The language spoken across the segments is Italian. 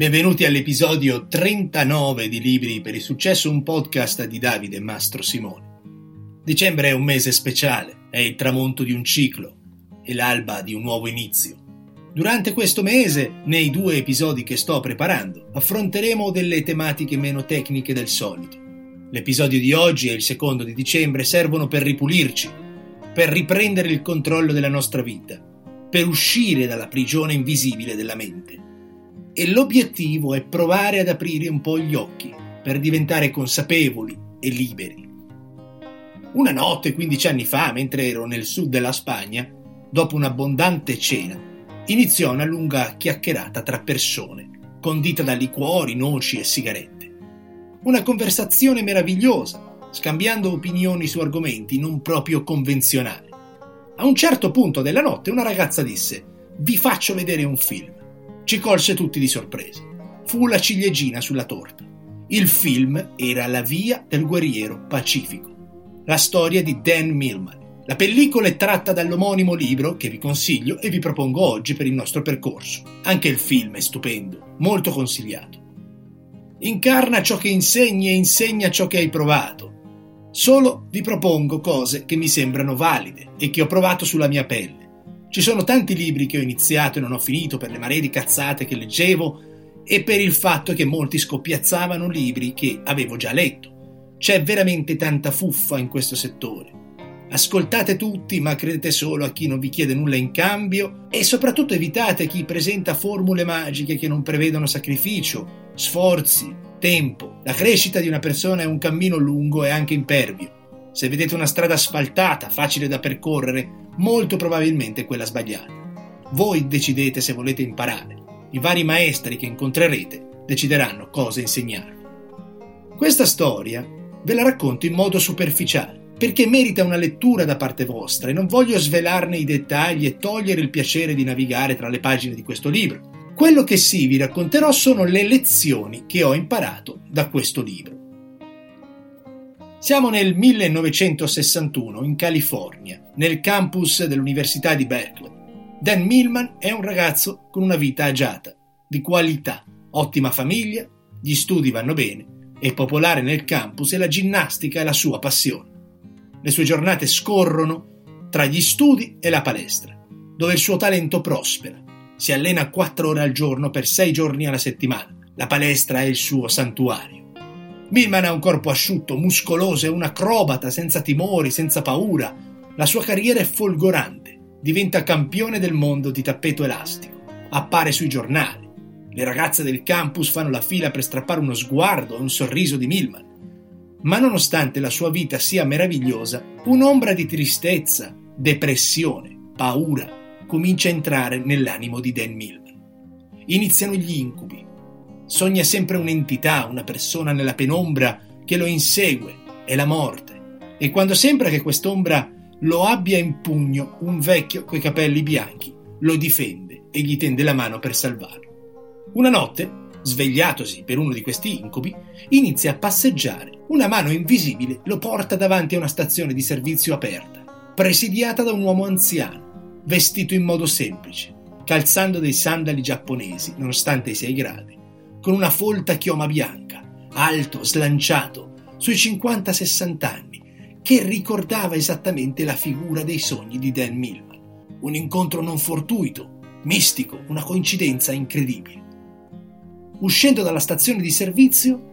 Benvenuti all'episodio 39 di Libri per il successo, un podcast di Davide Mastro Simone. Dicembre è un mese speciale, è il tramonto di un ciclo e l'alba di un nuovo inizio. Durante questo mese, nei due episodi che sto preparando, affronteremo delle tematiche meno tecniche del solito. L'episodio di oggi e il secondo di dicembre servono per ripulirci, per riprendere il controllo della nostra vita, per uscire dalla prigione invisibile della mente e l'obiettivo è provare ad aprire un po' gli occhi per diventare consapevoli e liberi. Una notte, 15 anni fa, mentre ero nel sud della Spagna, dopo un'abbondante cena, iniziò una lunga chiacchierata tra persone, condita da liquori, noci e sigarette. Una conversazione meravigliosa, scambiando opinioni su argomenti non proprio convenzionali. A un certo punto della notte una ragazza disse: Vi faccio vedere un film ci colse tutti di sorpresa. Fu la ciliegina sulla torta. Il film era La via del guerriero pacifico, la storia di Dan Millman. La pellicola è tratta dall'omonimo libro che vi consiglio e vi propongo oggi per il nostro percorso. Anche il film è stupendo, molto consigliato. Incarna ciò che insegni e insegna ciò che hai provato. Solo vi propongo cose che mi sembrano valide e che ho provato sulla mia pelle ci sono tanti libri che ho iniziato e non ho finito per le maree di cazzate che leggevo e per il fatto che molti scoppiazzavano libri che avevo già letto. C'è veramente tanta fuffa in questo settore. Ascoltate tutti, ma credete solo a chi non vi chiede nulla in cambio e soprattutto evitate chi presenta formule magiche che non prevedono sacrificio, sforzi, tempo. La crescita di una persona è un cammino lungo e anche impervio. Se vedete una strada asfaltata, facile da percorrere, molto probabilmente quella sbagliata. Voi decidete se volete imparare. I vari maestri che incontrerete decideranno cosa insegnarvi. Questa storia ve la racconto in modo superficiale, perché merita una lettura da parte vostra e non voglio svelarne i dettagli e togliere il piacere di navigare tra le pagine di questo libro. Quello che sì vi racconterò sono le lezioni che ho imparato da questo libro. Siamo nel 1961 in California, nel campus dell'Università di Berkeley. Dan Millman è un ragazzo con una vita agiata, di qualità, ottima famiglia, gli studi vanno bene, è popolare nel campus e la ginnastica è la sua passione. Le sue giornate scorrono tra gli studi e la palestra, dove il suo talento prospera. Si allena quattro ore al giorno per sei giorni alla settimana. La palestra è il suo santuario. Millman ha un corpo asciutto, muscoloso, è un acrobata senza timori, senza paura. La sua carriera è folgorante. Diventa campione del mondo di tappeto elastico. Appare sui giornali. Le ragazze del campus fanno la fila per strappare uno sguardo e un sorriso di Millman. Ma nonostante la sua vita sia meravigliosa, un'ombra di tristezza, depressione, paura comincia a entrare nell'animo di Dan Millman. Iniziano gli incubi, Sogna sempre un'entità, una persona nella penombra che lo insegue, è la morte. E quando sembra che quest'ombra lo abbia in pugno, un vecchio coi capelli bianchi lo difende e gli tende la mano per salvarlo. Una notte, svegliatosi per uno di questi incubi, inizia a passeggiare. Una mano invisibile lo porta davanti a una stazione di servizio aperta, presidiata da un uomo anziano, vestito in modo semplice, calzando dei sandali giapponesi, nonostante i 6 gradi, con una folta chioma bianca, alto, slanciato, sui 50-60 anni, che ricordava esattamente la figura dei sogni di Dan Millman. Un incontro non fortuito, mistico, una coincidenza incredibile. Uscendo dalla stazione di servizio,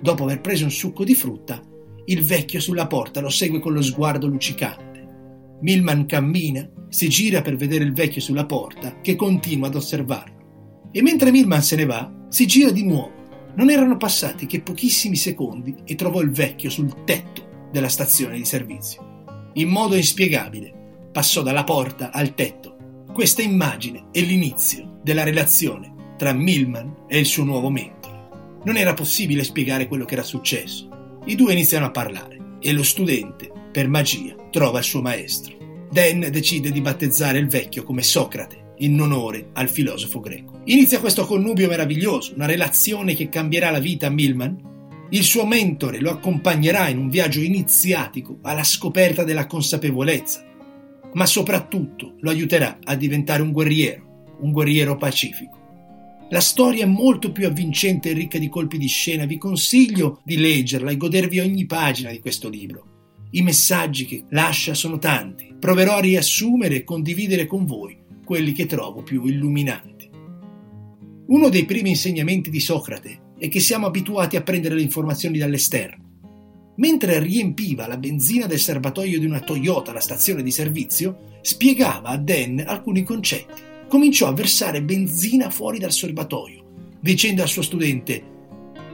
dopo aver preso un succo di frutta, il vecchio sulla porta lo segue con lo sguardo luccicante. Millman cammina, si gira per vedere il vecchio sulla porta, che continua ad osservarlo. E mentre Millman se ne va, si gira di nuovo. Non erano passati che pochissimi secondi e trovò il vecchio sul tetto della stazione di servizio. In modo inspiegabile passò dalla porta al tetto. Questa immagine è l'inizio della relazione tra Millman e il suo nuovo mentore. Non era possibile spiegare quello che era successo. I due iniziano a parlare e lo studente, per magia, trova il suo maestro. Dan decide di battezzare il vecchio come Socrate in onore al filosofo greco. Inizia questo connubio meraviglioso, una relazione che cambierà la vita a Milman. Il suo mentore lo accompagnerà in un viaggio iniziatico alla scoperta della consapevolezza, ma soprattutto lo aiuterà a diventare un guerriero, un guerriero pacifico. La storia è molto più avvincente e ricca di colpi di scena. Vi consiglio di leggerla e godervi ogni pagina di questo libro. I messaggi che lascia sono tanti. Proverò a riassumere e condividere con voi quelli che trovo più illuminanti. Uno dei primi insegnamenti di Socrate è che siamo abituati a prendere le informazioni dall'esterno. Mentre riempiva la benzina del serbatoio di una Toyota alla stazione di servizio, spiegava a Dan alcuni concetti. Cominciò a versare benzina fuori dal serbatoio, dicendo al suo studente: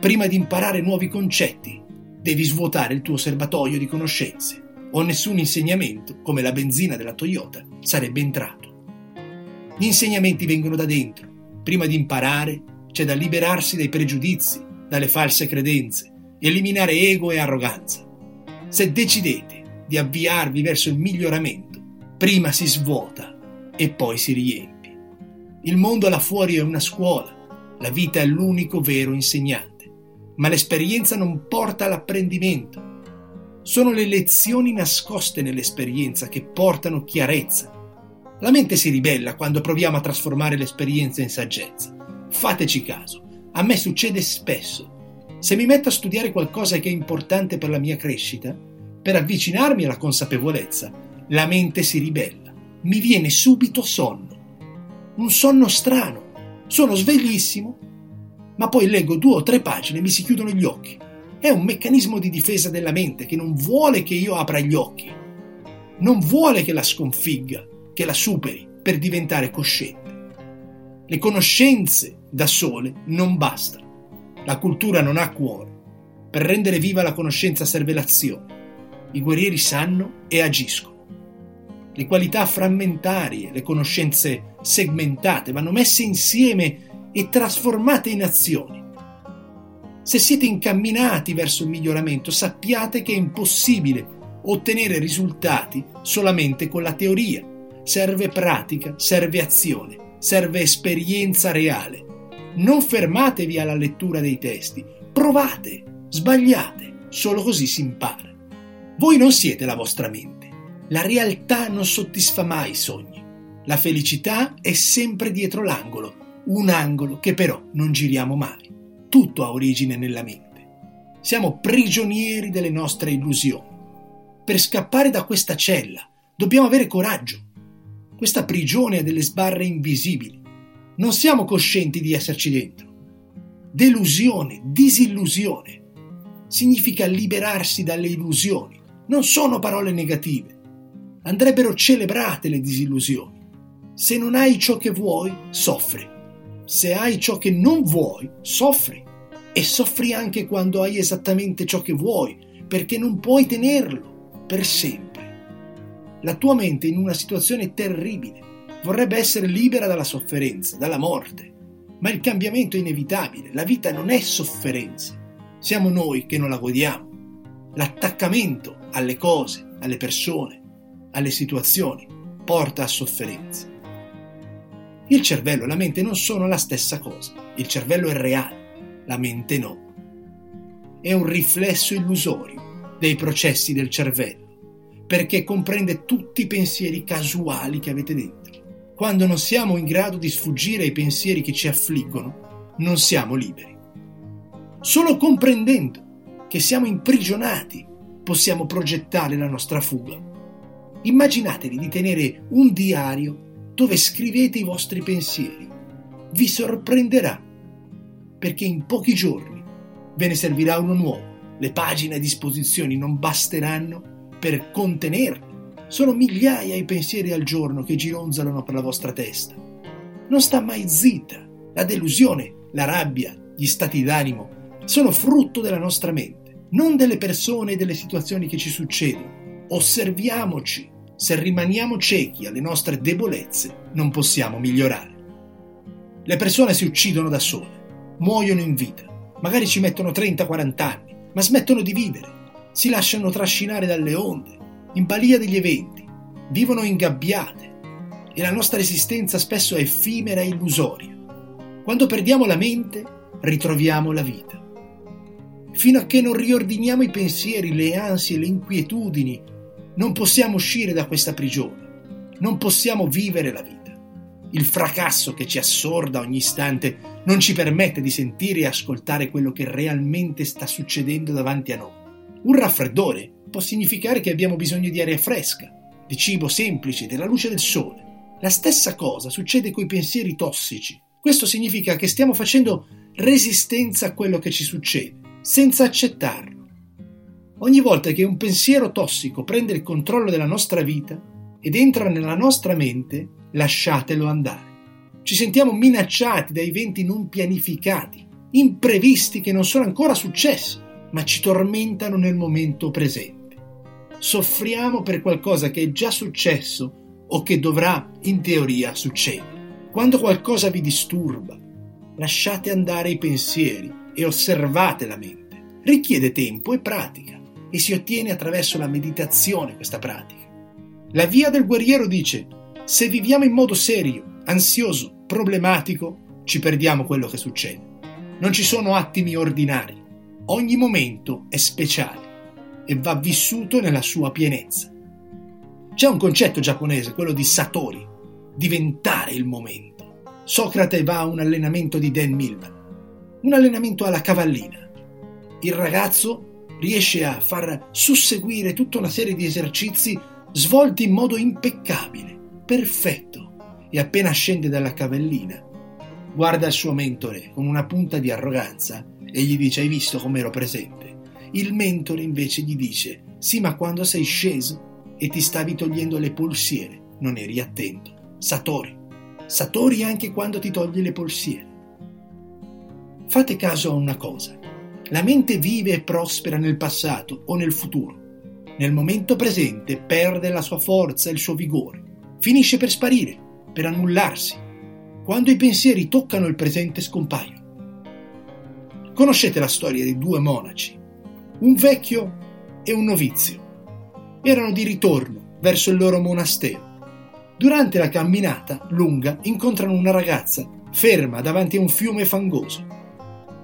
Prima di imparare nuovi concetti, devi svuotare il tuo serbatoio di conoscenze, o nessun insegnamento, come la benzina della Toyota, sarebbe entrato. Gli insegnamenti vengono da dentro. Prima di imparare, c'è da liberarsi dai pregiudizi, dalle false credenze, eliminare ego e arroganza. Se decidete di avviarvi verso il miglioramento, prima si svuota e poi si riempie. Il mondo là fuori è una scuola, la vita è l'unico vero insegnante, ma l'esperienza non porta all'apprendimento. Sono le lezioni nascoste nell'esperienza che portano chiarezza. La mente si ribella quando proviamo a trasformare l'esperienza in saggezza. Fateci caso, a me succede spesso se mi metto a studiare qualcosa che è importante per la mia crescita, per avvicinarmi alla consapevolezza, la mente si ribella. Mi viene subito sonno. Un sonno strano. Sono sveglissimo, ma poi leggo due o tre pagine e mi si chiudono gli occhi. È un meccanismo di difesa della mente che non vuole che io apra gli occhi. Non vuole che la sconfigga, che la superi per diventare cosciente. Le conoscenze da sole non bastano. La cultura non ha cuore. Per rendere viva la conoscenza serve l'azione. I guerrieri sanno e agiscono. Le qualità frammentarie, le conoscenze segmentate vanno messe insieme e trasformate in azioni. Se siete incamminati verso il miglioramento, sappiate che è impossibile ottenere risultati solamente con la teoria. Serve pratica, serve azione, serve esperienza reale non fermatevi alla lettura dei testi, provate, sbagliate, solo così si impara. Voi non siete la vostra mente. La realtà non soddisfa mai i sogni. La felicità è sempre dietro l'angolo, un angolo che però non giriamo mai. Tutto ha origine nella mente. Siamo prigionieri delle nostre illusioni. Per scappare da questa cella dobbiamo avere coraggio. Questa prigione ha delle sbarre invisibili non siamo coscienti di esserci dentro. Delusione, disillusione, significa liberarsi dalle illusioni. Non sono parole negative. Andrebbero celebrate le disillusioni. Se non hai ciò che vuoi, soffri. Se hai ciò che non vuoi, soffri. E soffri anche quando hai esattamente ciò che vuoi, perché non puoi tenerlo per sempre. La tua mente in una situazione terribile vorrebbe essere libera dalla sofferenza, dalla morte. Ma il cambiamento è inevitabile, la vita non è sofferenza. Siamo noi che non la godiamo. L'attaccamento alle cose, alle persone, alle situazioni porta a sofferenza. Il cervello e la mente non sono la stessa cosa. Il cervello è reale, la mente no. È un riflesso illusorio dei processi del cervello, perché comprende tutti i pensieri casuali che avete dentro. Quando non siamo in grado di sfuggire ai pensieri che ci affliggono, non siamo liberi. Solo comprendendo che siamo imprigionati possiamo progettare la nostra fuga. Immaginatevi di tenere un diario dove scrivete i vostri pensieri. Vi sorprenderà, perché in pochi giorni ve ne servirà uno nuovo. Le pagine a disposizione non basteranno per contenerli sono migliaia i pensieri al giorno che gironzolano per la vostra testa. Non sta mai zitta. La delusione, la rabbia, gli stati d'animo sono frutto della nostra mente, non delle persone e delle situazioni che ci succedono. Osserviamoci. Se rimaniamo ciechi alle nostre debolezze, non possiamo migliorare. Le persone si uccidono da sole, muoiono in vita, magari ci mettono 30-40 anni, ma smettono di vivere, si lasciano trascinare dalle onde, in balia degli eventi, vivono ingabbiate e la nostra esistenza spesso è effimera e illusoria. Quando perdiamo la mente, ritroviamo la vita. Fino a che non riordiniamo i pensieri, le ansie, le inquietudini, non possiamo uscire da questa prigione, non possiamo vivere la vita. Il fracasso che ci assorda ogni istante non ci permette di sentire e ascoltare quello che realmente sta succedendo davanti a noi. Un raffreddore può significare che abbiamo bisogno di aria fresca, di cibo semplice, della luce del sole. La stessa cosa succede con i pensieri tossici. Questo significa che stiamo facendo resistenza a quello che ci succede, senza accettarlo. Ogni volta che un pensiero tossico prende il controllo della nostra vita ed entra nella nostra mente, lasciatelo andare. Ci sentiamo minacciati da eventi non pianificati, imprevisti che non sono ancora successi, ma ci tormentano nel momento presente. Soffriamo per qualcosa che è già successo o che dovrà, in teoria, succedere. Quando qualcosa vi disturba, lasciate andare i pensieri e osservate la mente. Richiede tempo e pratica e si ottiene attraverso la meditazione questa pratica. La via del guerriero dice, se viviamo in modo serio, ansioso, problematico, ci perdiamo quello che succede. Non ci sono attimi ordinari. Ogni momento è speciale e va vissuto nella sua pienezza. C'è un concetto giapponese, quello di Satori, diventare il momento. Socrate va a un allenamento di Dan Millman, un allenamento alla cavallina. Il ragazzo riesce a far susseguire tutta una serie di esercizi svolti in modo impeccabile, perfetto, e appena scende dalla cavallina, guarda il suo mentore con una punta di arroganza e gli dice hai visto com'ero presente? Il mentore invece gli dice sì ma quando sei sceso e ti stavi togliendo le polsiere non eri attento. Satori, Satori anche quando ti togli le polsiere. Fate caso a una cosa. La mente vive e prospera nel passato o nel futuro. Nel momento presente perde la sua forza e il suo vigore. Finisce per sparire, per annullarsi. Quando i pensieri toccano il presente scompaiono. Conoscete la storia dei due monaci, un vecchio e un novizio. Erano di ritorno verso il loro monastero Durante la camminata lunga incontrano una ragazza ferma davanti a un fiume fangoso.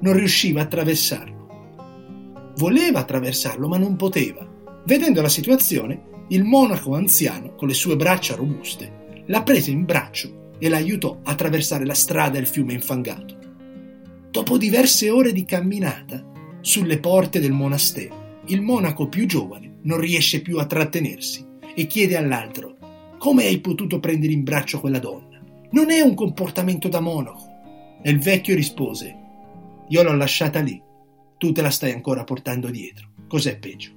Non riusciva a attraversarlo. Voleva attraversarlo ma non poteva. Vedendo la situazione, il monaco anziano, con le sue braccia robuste, la prese in braccio e la aiutò a attraversare la strada e il fiume infangato. Dopo diverse ore di camminata, sulle porte del monastero, il monaco più giovane non riesce più a trattenersi e chiede all'altro come hai potuto prendere in braccio quella donna? Non è un comportamento da monaco. E il vecchio rispose, io l'ho lasciata lì, tu te la stai ancora portando dietro. Cos'è peggio?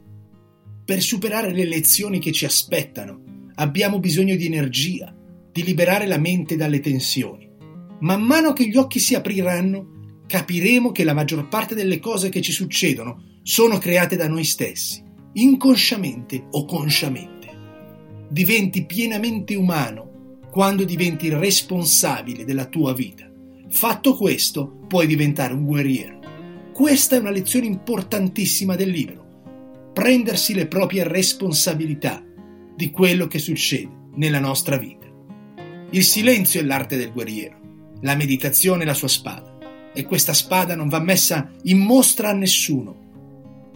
Per superare le lezioni che ci aspettano, abbiamo bisogno di energia, di liberare la mente dalle tensioni. Man mano che gli occhi si apriranno, capiremo che la maggior parte delle cose che ci succedono sono create da noi stessi, inconsciamente o consciamente diventi pienamente umano quando diventi responsabile della tua vita. Fatto questo, puoi diventare un guerriero. Questa è una lezione importantissima del libro. Prendersi le proprie responsabilità di quello che succede nella nostra vita. Il silenzio è l'arte del guerriero, la meditazione è la sua spada. E questa spada non va messa in mostra a nessuno,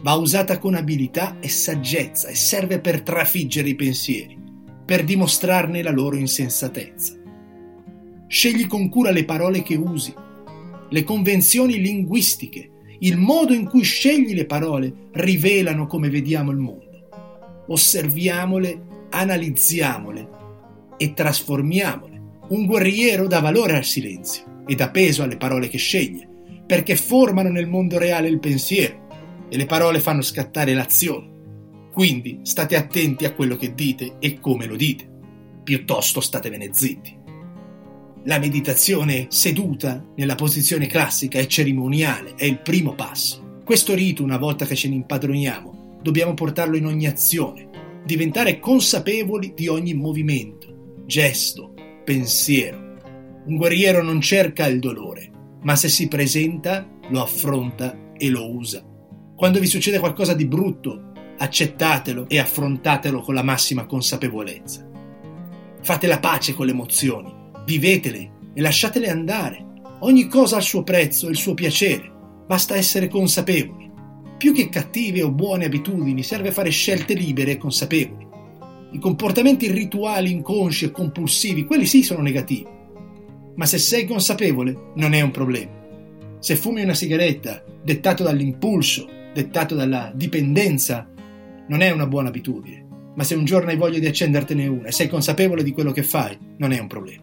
va usata con abilità e saggezza e serve per trafiggere i pensieri per dimostrarne la loro insensatezza. Scegli con cura le parole che usi, le convenzioni linguistiche, il modo in cui scegli le parole rivelano come vediamo il mondo. Osserviamole, analizziamole e trasformiamole. Un guerriero dà valore al silenzio e dà peso alle parole che sceglie, perché formano nel mondo reale il pensiero e le parole fanno scattare l'azione. Quindi state attenti a quello che dite e come lo dite. Piuttosto statevene zitti. La meditazione seduta nella posizione classica e cerimoniale è il primo passo. Questo rito, una volta che ce ne impadroniamo, dobbiamo portarlo in ogni azione, diventare consapevoli di ogni movimento, gesto, pensiero. Un guerriero non cerca il dolore, ma se si presenta, lo affronta e lo usa. Quando vi succede qualcosa di brutto, accettatelo e affrontatelo con la massima consapevolezza. Fate la pace con le emozioni, vivetele e lasciatele andare. Ogni cosa ha il suo prezzo e il suo piacere, basta essere consapevoli. Più che cattive o buone abitudini serve fare scelte libere e consapevoli. I comportamenti rituali inconsci e compulsivi, quelli sì sono negativi, Ma se sei consapevole, non è un problema. Se fumi una sigaretta dettato dall'impulso, dettato dalla dipendenza, non è una buona abitudine. Ma se un giorno hai voglia di accendertene una e sei consapevole di quello che fai, non è un problema.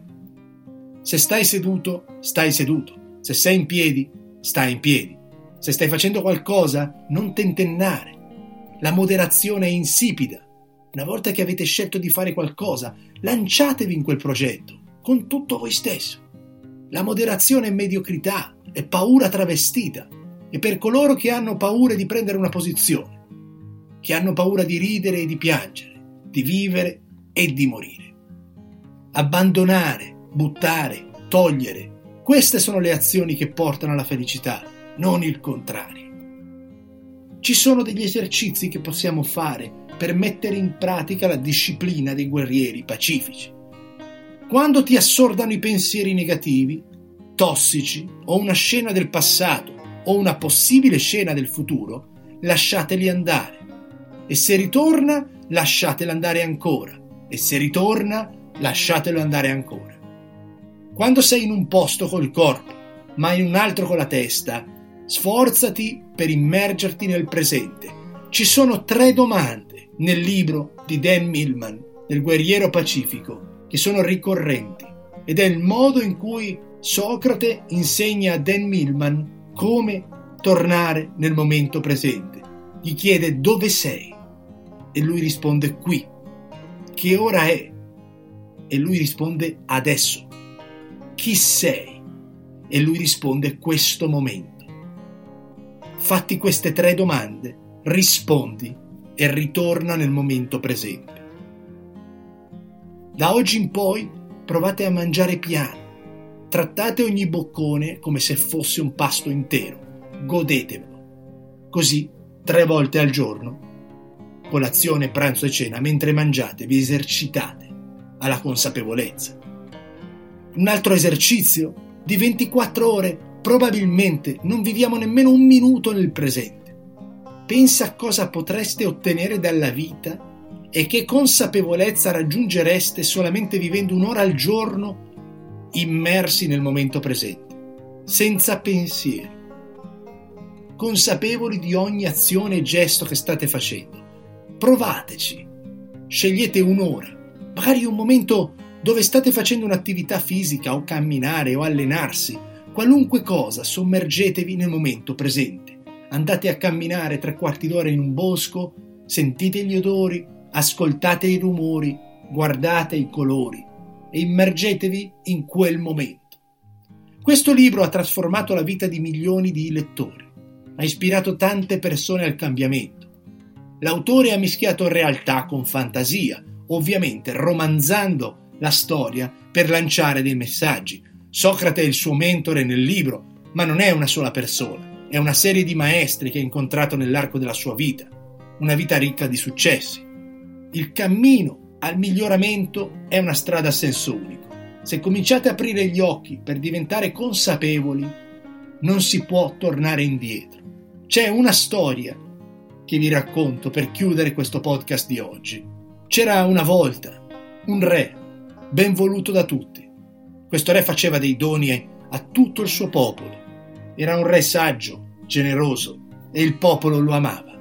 Se stai seduto, stai seduto. Se sei in piedi, stai in piedi. Se stai facendo qualcosa, non tentennare. La moderazione è insipida. Una volta che avete scelto di fare qualcosa, lanciatevi in quel progetto, con tutto voi stesso. La moderazione è mediocrità, è paura travestita. E per coloro che hanno paura di prendere una posizione, che hanno paura di ridere e di piangere, di vivere e di morire. Abbandonare, buttare, togliere, queste sono le azioni che portano alla felicità, non il contrario. Ci sono degli esercizi che possiamo fare per mettere in pratica la disciplina dei guerrieri pacifici. Quando ti assordano i pensieri negativi, tossici o una scena del passato o una possibile scena del futuro, lasciateli andare e se ritorna, lasciatelo andare ancora. E se ritorna, lasciatelo andare ancora. Quando sei in un posto col corpo, ma in un altro con la testa, sforzati per immergerti nel presente. Ci sono tre domande nel libro di Dan Millman, del guerriero pacifico, che sono ricorrenti ed è il modo in cui Socrate insegna a Dan Millman come tornare nel momento presente. Gli chiede dove sei e lui risponde qui. Che ora è? E lui risponde adesso. Chi sei? E lui risponde questo momento. Fatti queste tre domande, rispondi e ritorna nel momento presente. Da oggi in poi provate a mangiare piano. Trattate ogni boccone come se fosse un pasto intero. Godetevelo. Così, tre volte al giorno, colazione, pranzo e cena, mentre mangiate, vi esercitate alla consapevolezza. Un altro esercizio di 24 ore, probabilmente non viviamo nemmeno un minuto nel presente. Pensa a cosa potreste ottenere dalla vita e che consapevolezza raggiungereste solamente vivendo un'ora al giorno immersi nel momento presente, senza pensieri, consapevoli di ogni azione e gesto che state facendo provateci. Scegliete un'ora, magari un momento dove state facendo un'attività fisica o camminare o allenarsi, qualunque cosa, sommergetevi nel momento presente. Andate a camminare tre quarti d'ora in un bosco, sentite gli odori, ascoltate i rumori, guardate i colori e immergetevi in quel momento. Questo libro ha trasformato la vita di milioni di lettori, ha ispirato tante persone al cambiamento L'autore ha mischiato realtà con fantasia, ovviamente romanzando la storia per lanciare dei messaggi. Socrate è il suo mentore nel libro, ma non è una sola persona, è una serie di maestri che ha incontrato nell'arco della sua vita, una vita ricca di successi. Il cammino al miglioramento è una strada a senso unico. Se cominciate a aprire gli occhi per diventare consapevoli, non si può tornare indietro. C'è una storia che vi racconto per chiudere questo podcast di oggi. C'era una volta un re, ben voluto da tutti. Questo re faceva dei doni a tutto il suo popolo. Era un re saggio, generoso e il popolo lo amava.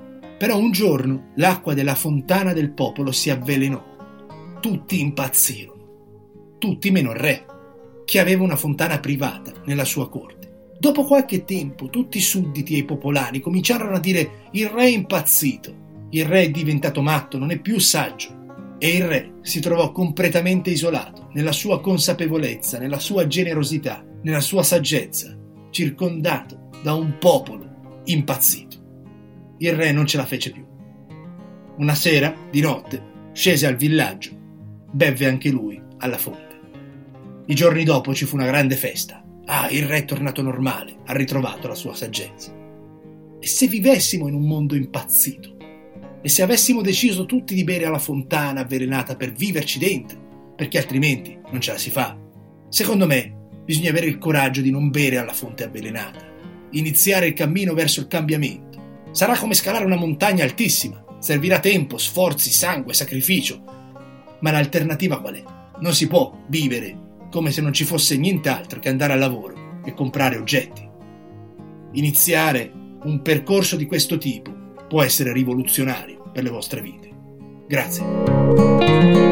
Però un giorno l'acqua della fontana del popolo si avvelenò. Tutti impazzirono. Tutti meno il re, che aveva una fontana privata nella sua corte. Dopo qualche tempo tutti i sudditi e i popolani cominciarono a dire il re è impazzito, il re è diventato matto, non è più saggio. E il re si trovò completamente isolato nella sua consapevolezza, nella sua generosità, nella sua saggezza, circondato da un popolo impazzito. Il re non ce la fece più. Una sera, di notte, scese al villaggio, bevve anche lui alla fonte. I giorni dopo ci fu una grande festa Ah, il re è tornato normale, ha ritrovato la sua saggezza. E se vivessimo in un mondo impazzito? E se avessimo deciso tutti di bere alla fontana avvelenata per viverci dentro? Perché altrimenti non ce la si fa. Secondo me, bisogna avere il coraggio di non bere alla fonte avvelenata. Iniziare il cammino verso il cambiamento. Sarà come scalare una montagna altissima. Servirà tempo, sforzi, sangue, sacrificio. Ma l'alternativa qual è? Non si può vivere come se non ci fosse nient'altro che andare al lavoro e comprare oggetti. Iniziare un percorso di questo tipo può essere rivoluzionario per le vostre vite. Grazie.